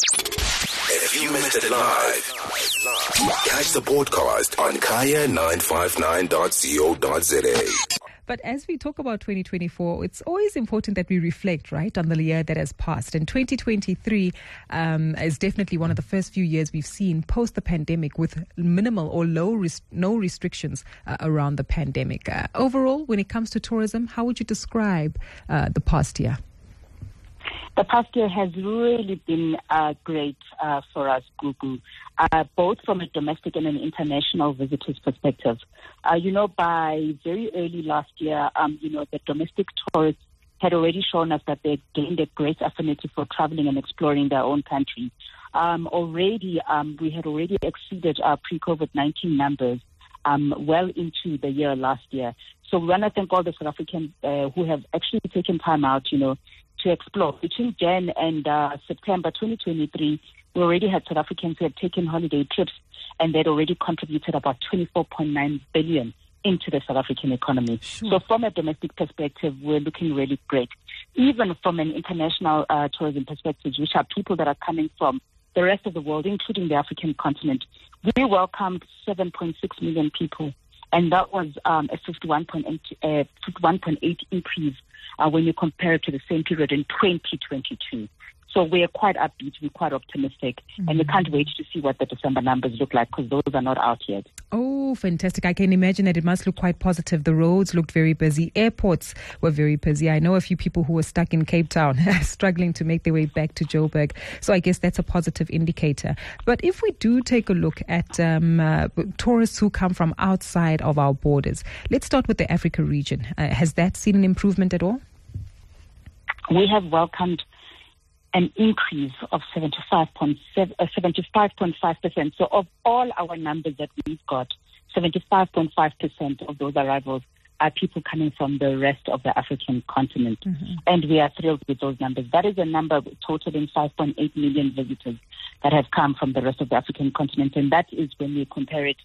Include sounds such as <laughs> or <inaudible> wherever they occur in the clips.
If you missed it live, catch the podcast on kaya959.co.za. But as we talk about 2024, it's always important that we reflect, right, on the year that has passed. And 2023 um, is definitely one of the first few years we've seen post the pandemic with minimal or low, res- no restrictions uh, around the pandemic. Uh, overall, when it comes to tourism, how would you describe uh, the past year? The past year has really been uh, great uh, for us, Gugu, uh, both from a domestic and an international visitors perspective. Uh, you know, by very early last year, um, you know, the domestic tourists had already shown us that they gained a great affinity for traveling and exploring their own country. Um, already, um, we had already exceeded our pre-COVID-19 numbers um, well into the year last year. So we want to thank all the South Africans uh, who have actually taken time out, you know, to explore. Between Jan and uh, September 2023, we already had South Africans who had taken holiday trips and they'd already contributed about 24.9 billion into the South African economy. Sure. So from a domestic perspective, we're looking really great. Even from an international uh, tourism perspective, which are people that are coming from the rest of the world, including the African continent, we welcomed 7.6 million people and that was um, a 51.8, uh, 51.8 increase uh, when you compare it to the same period in 2022. So we're quite upbeat, we're quite optimistic, mm-hmm. and we can't wait to see what the December numbers look like because those are not out yet. Oh, fantastic. I can imagine that it must look quite positive. The roads looked very busy, airports were very busy. I know a few people who were stuck in Cape Town, <laughs> struggling to make their way back to Joburg. So I guess that's a positive indicator. But if we do take a look at um, uh, tourists who come from outside of our borders, let's start with the Africa region. Uh, has that seen an improvement at all? We have welcomed an increase of 75.5%. Uh, so of all our numbers that we've got, 75.5% of those arrivals are people coming from the rest of the African continent. Mm-hmm. And we are thrilled with those numbers. That is a number totaling 5.8 million visitors that have come from the rest of the African continent. And that is when we compare it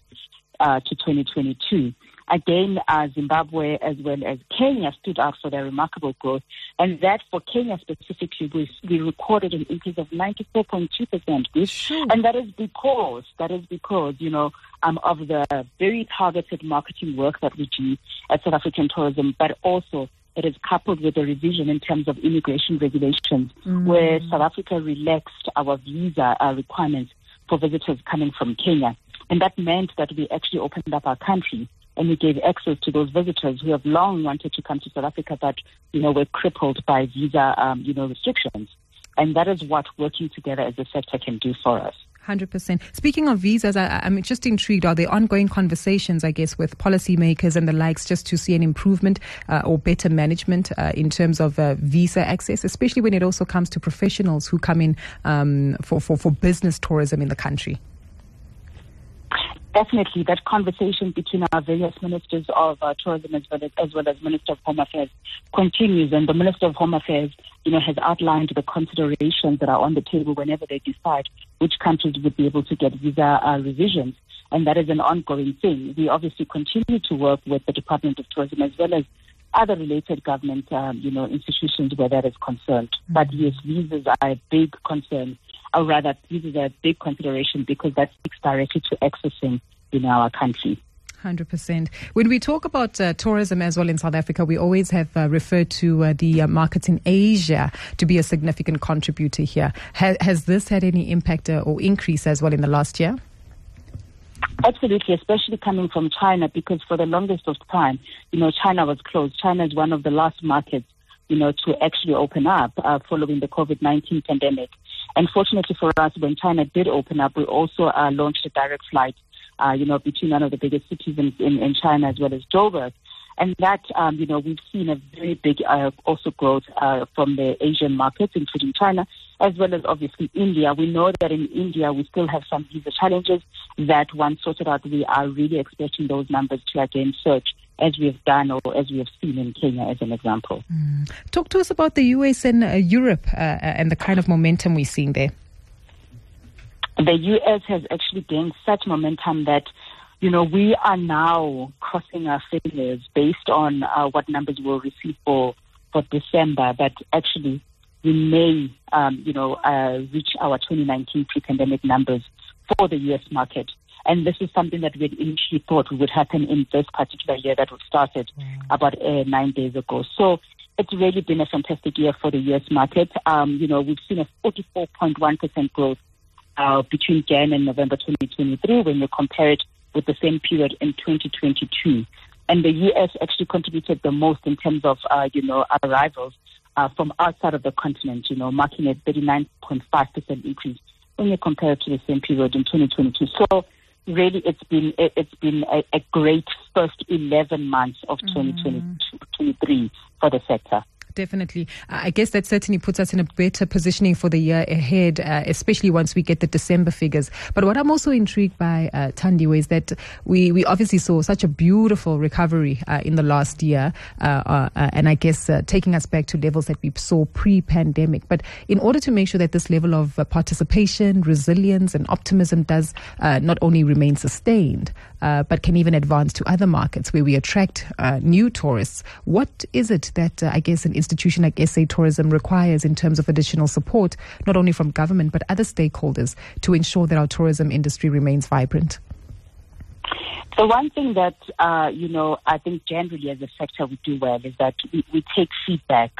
uh, to 2022. Again, uh, Zimbabwe as well as Kenya stood out for their remarkable growth. And that for Kenya specifically, we, we recorded an increase of 94.2%. Sure. And that is because, that is because, you know, um, of the very targeted marketing work that we do at South African tourism, but also it is coupled with a revision in terms of immigration regulations, mm. where South Africa relaxed our visa uh, requirements for visitors coming from Kenya. And that meant that we actually opened up our country and we gave access to those visitors who have long wanted to come to South Africa, but you know were crippled by visa, um, you know, restrictions. And that is what working together as a sector can do for us. 100%. Speaking of visas, I, am just intrigued. Are there ongoing conversations, I guess, with policymakers and the likes just to see an improvement uh, or better management uh, in terms of uh, visa access, especially when it also comes to professionals who come in um, for, for, for business tourism in the country? Definitely that conversation between our various ministers of uh, tourism as well as, as well as Minister of Home Affairs continues. And the Minister of Home Affairs, you know, has outlined the considerations that are on the table whenever they decide which countries would be able to get visa uh, revisions. And that is an ongoing thing. We obviously continue to work with the Department of Tourism as well as other related government, um, you know, institutions where that is concerned. But yes, visas are a big concern or rather, this is a big consideration because that speaks directly to accessing in our country. 100%. When we talk about uh, tourism as well in South Africa, we always have uh, referred to uh, the uh, markets in Asia to be a significant contributor here. Ha- has this had any impact uh, or increase as well in the last year? Absolutely, especially coming from China, because for the longest of time, you know, China was closed. China is one of the last markets, you know, to actually open up uh, following the COVID-19 pandemic. And fortunately for us, when China did open up, we also uh, launched a direct flight, uh, you know, between one of the biggest cities in, in, in China as well as Joburg. And that, um, you know, we've seen a very big uh, also growth uh, from the Asian markets, including China, as well as obviously India. We know that in India we still have some visa challenges that once sorted out, we are really expecting those numbers to again surge as we have done or as we have seen in Kenya as an example. Mm. Talk to us about the US and uh, Europe uh, and the kind of momentum we're seeing there. The US has actually gained such momentum that you know, we are now crossing our fingers based on uh, what numbers we'll receive for, for December, but actually we may, um, you know, uh, reach our 2019 pre-pandemic numbers for the U.S. market. And this is something that we initially thought would happen in this particular year that we started about uh, nine days ago. So it's really been a fantastic year for the U.S. market. Um, you know, we've seen a 44.1% growth uh, between Jan and November 2023 when you compare it with the same period in 2022. And the U.S. actually contributed the most in terms of, uh, you know, arrivals uh, from outside of the continent, you know, marking a 39.5% increase when you compare it to the same period in 2022. So really, it's been it's been a, a great first 11 months of 2023 mm. for the sector. Definitely. I guess that certainly puts us in a better positioning for the year ahead, uh, especially once we get the December figures. But what I'm also intrigued by, uh, Thandiwe, is that we, we obviously saw such a beautiful recovery uh, in the last year, uh, uh, uh, and I guess uh, taking us back to levels that we saw pre pandemic. But in order to make sure that this level of participation, resilience, and optimism does not only remain sustained, but can even advance to other markets where we attract new tourists, what is it that I guess an institution like SA Tourism requires in terms of additional support, not only from government but other stakeholders, to ensure that our tourism industry remains vibrant? The one thing that, uh, you know, I think generally as a sector we do well is that we, we take feedback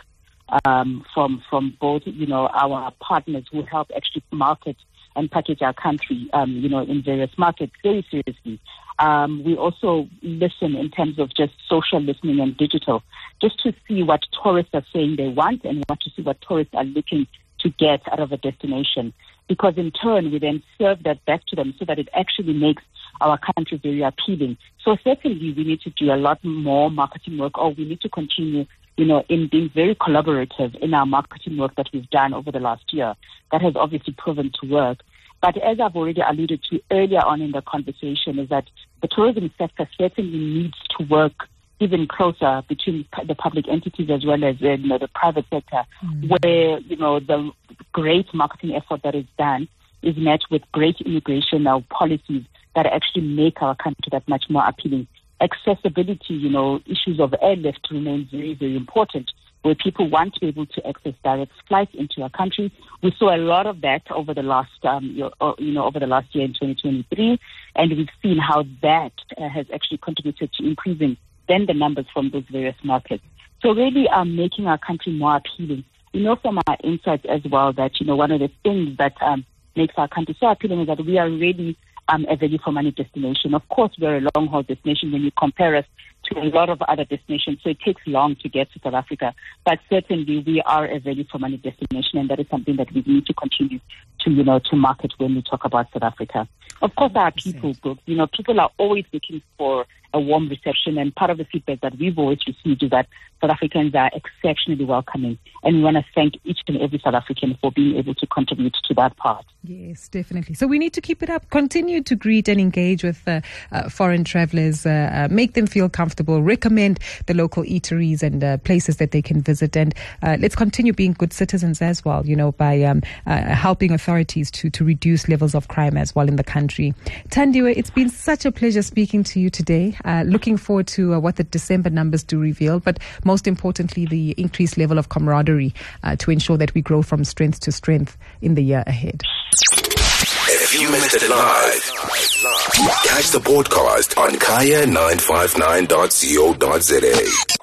um, from from both, you know, our partners who help actually market and package our country, um, you know, in various markets very seriously. Um, we also listen in terms of just social listening and digital, just to see what tourists are saying they want and want to see what tourists are looking to get out of a destination. Because in turn, we then serve that back to them so that it actually makes our country very appealing. So certainly we need to do a lot more marketing work or we need to continue, you know, in being very collaborative in our marketing work that we've done over the last year. That has obviously proven to work. But as I've already alluded to earlier on in the conversation, is that the tourism sector certainly needs to work even closer between the public entities as well as uh, you know, the private sector, mm-hmm. where you know the great marketing effort that is done is met with great immigration policies that actually make our country that much more appealing. Accessibility, you know, issues of airlift remain very, very important where people want to be able to access direct flights into our country. We saw a lot of that over the last, um, you know, over the last year in 2023, and we've seen how that uh, has actually contributed to increasing then the numbers from those various markets. So really, um, making our country more appealing. We know from our insights as well that you know one of the things that um, makes our country so appealing is that we are really um, a value for money destination. Of course, we're a long haul destination when you compare us to a lot of other destinations, so it takes long to get to South Africa. But certainly, we are a value for money destination, and that is something that we need to continue to, you know, to market when we talk about South Africa. Of course, our people, you know, people are always looking for a warm reception. And part of the feedback that we've always received is that South Africans are exceptionally welcoming. And we want to thank each and every South African for being able to contribute to that part. Yes, definitely. So we need to keep it up, continue to greet and engage with uh, uh, foreign travelers, uh, uh make them feel comfortable, recommend the local eateries and uh, places that they can visit. And uh, let's continue being good citizens as well, you know, by um, helping authorities to, to reduce levels of crime as well in the country. Thandiwe, it's been such a pleasure speaking to you today. Uh, looking forward to uh, what the December numbers do reveal, but most importantly, the increased level of camaraderie uh, to ensure that we grow from strength to strength in the year ahead. You missed it live, catch the podcast on kaya959.co.za.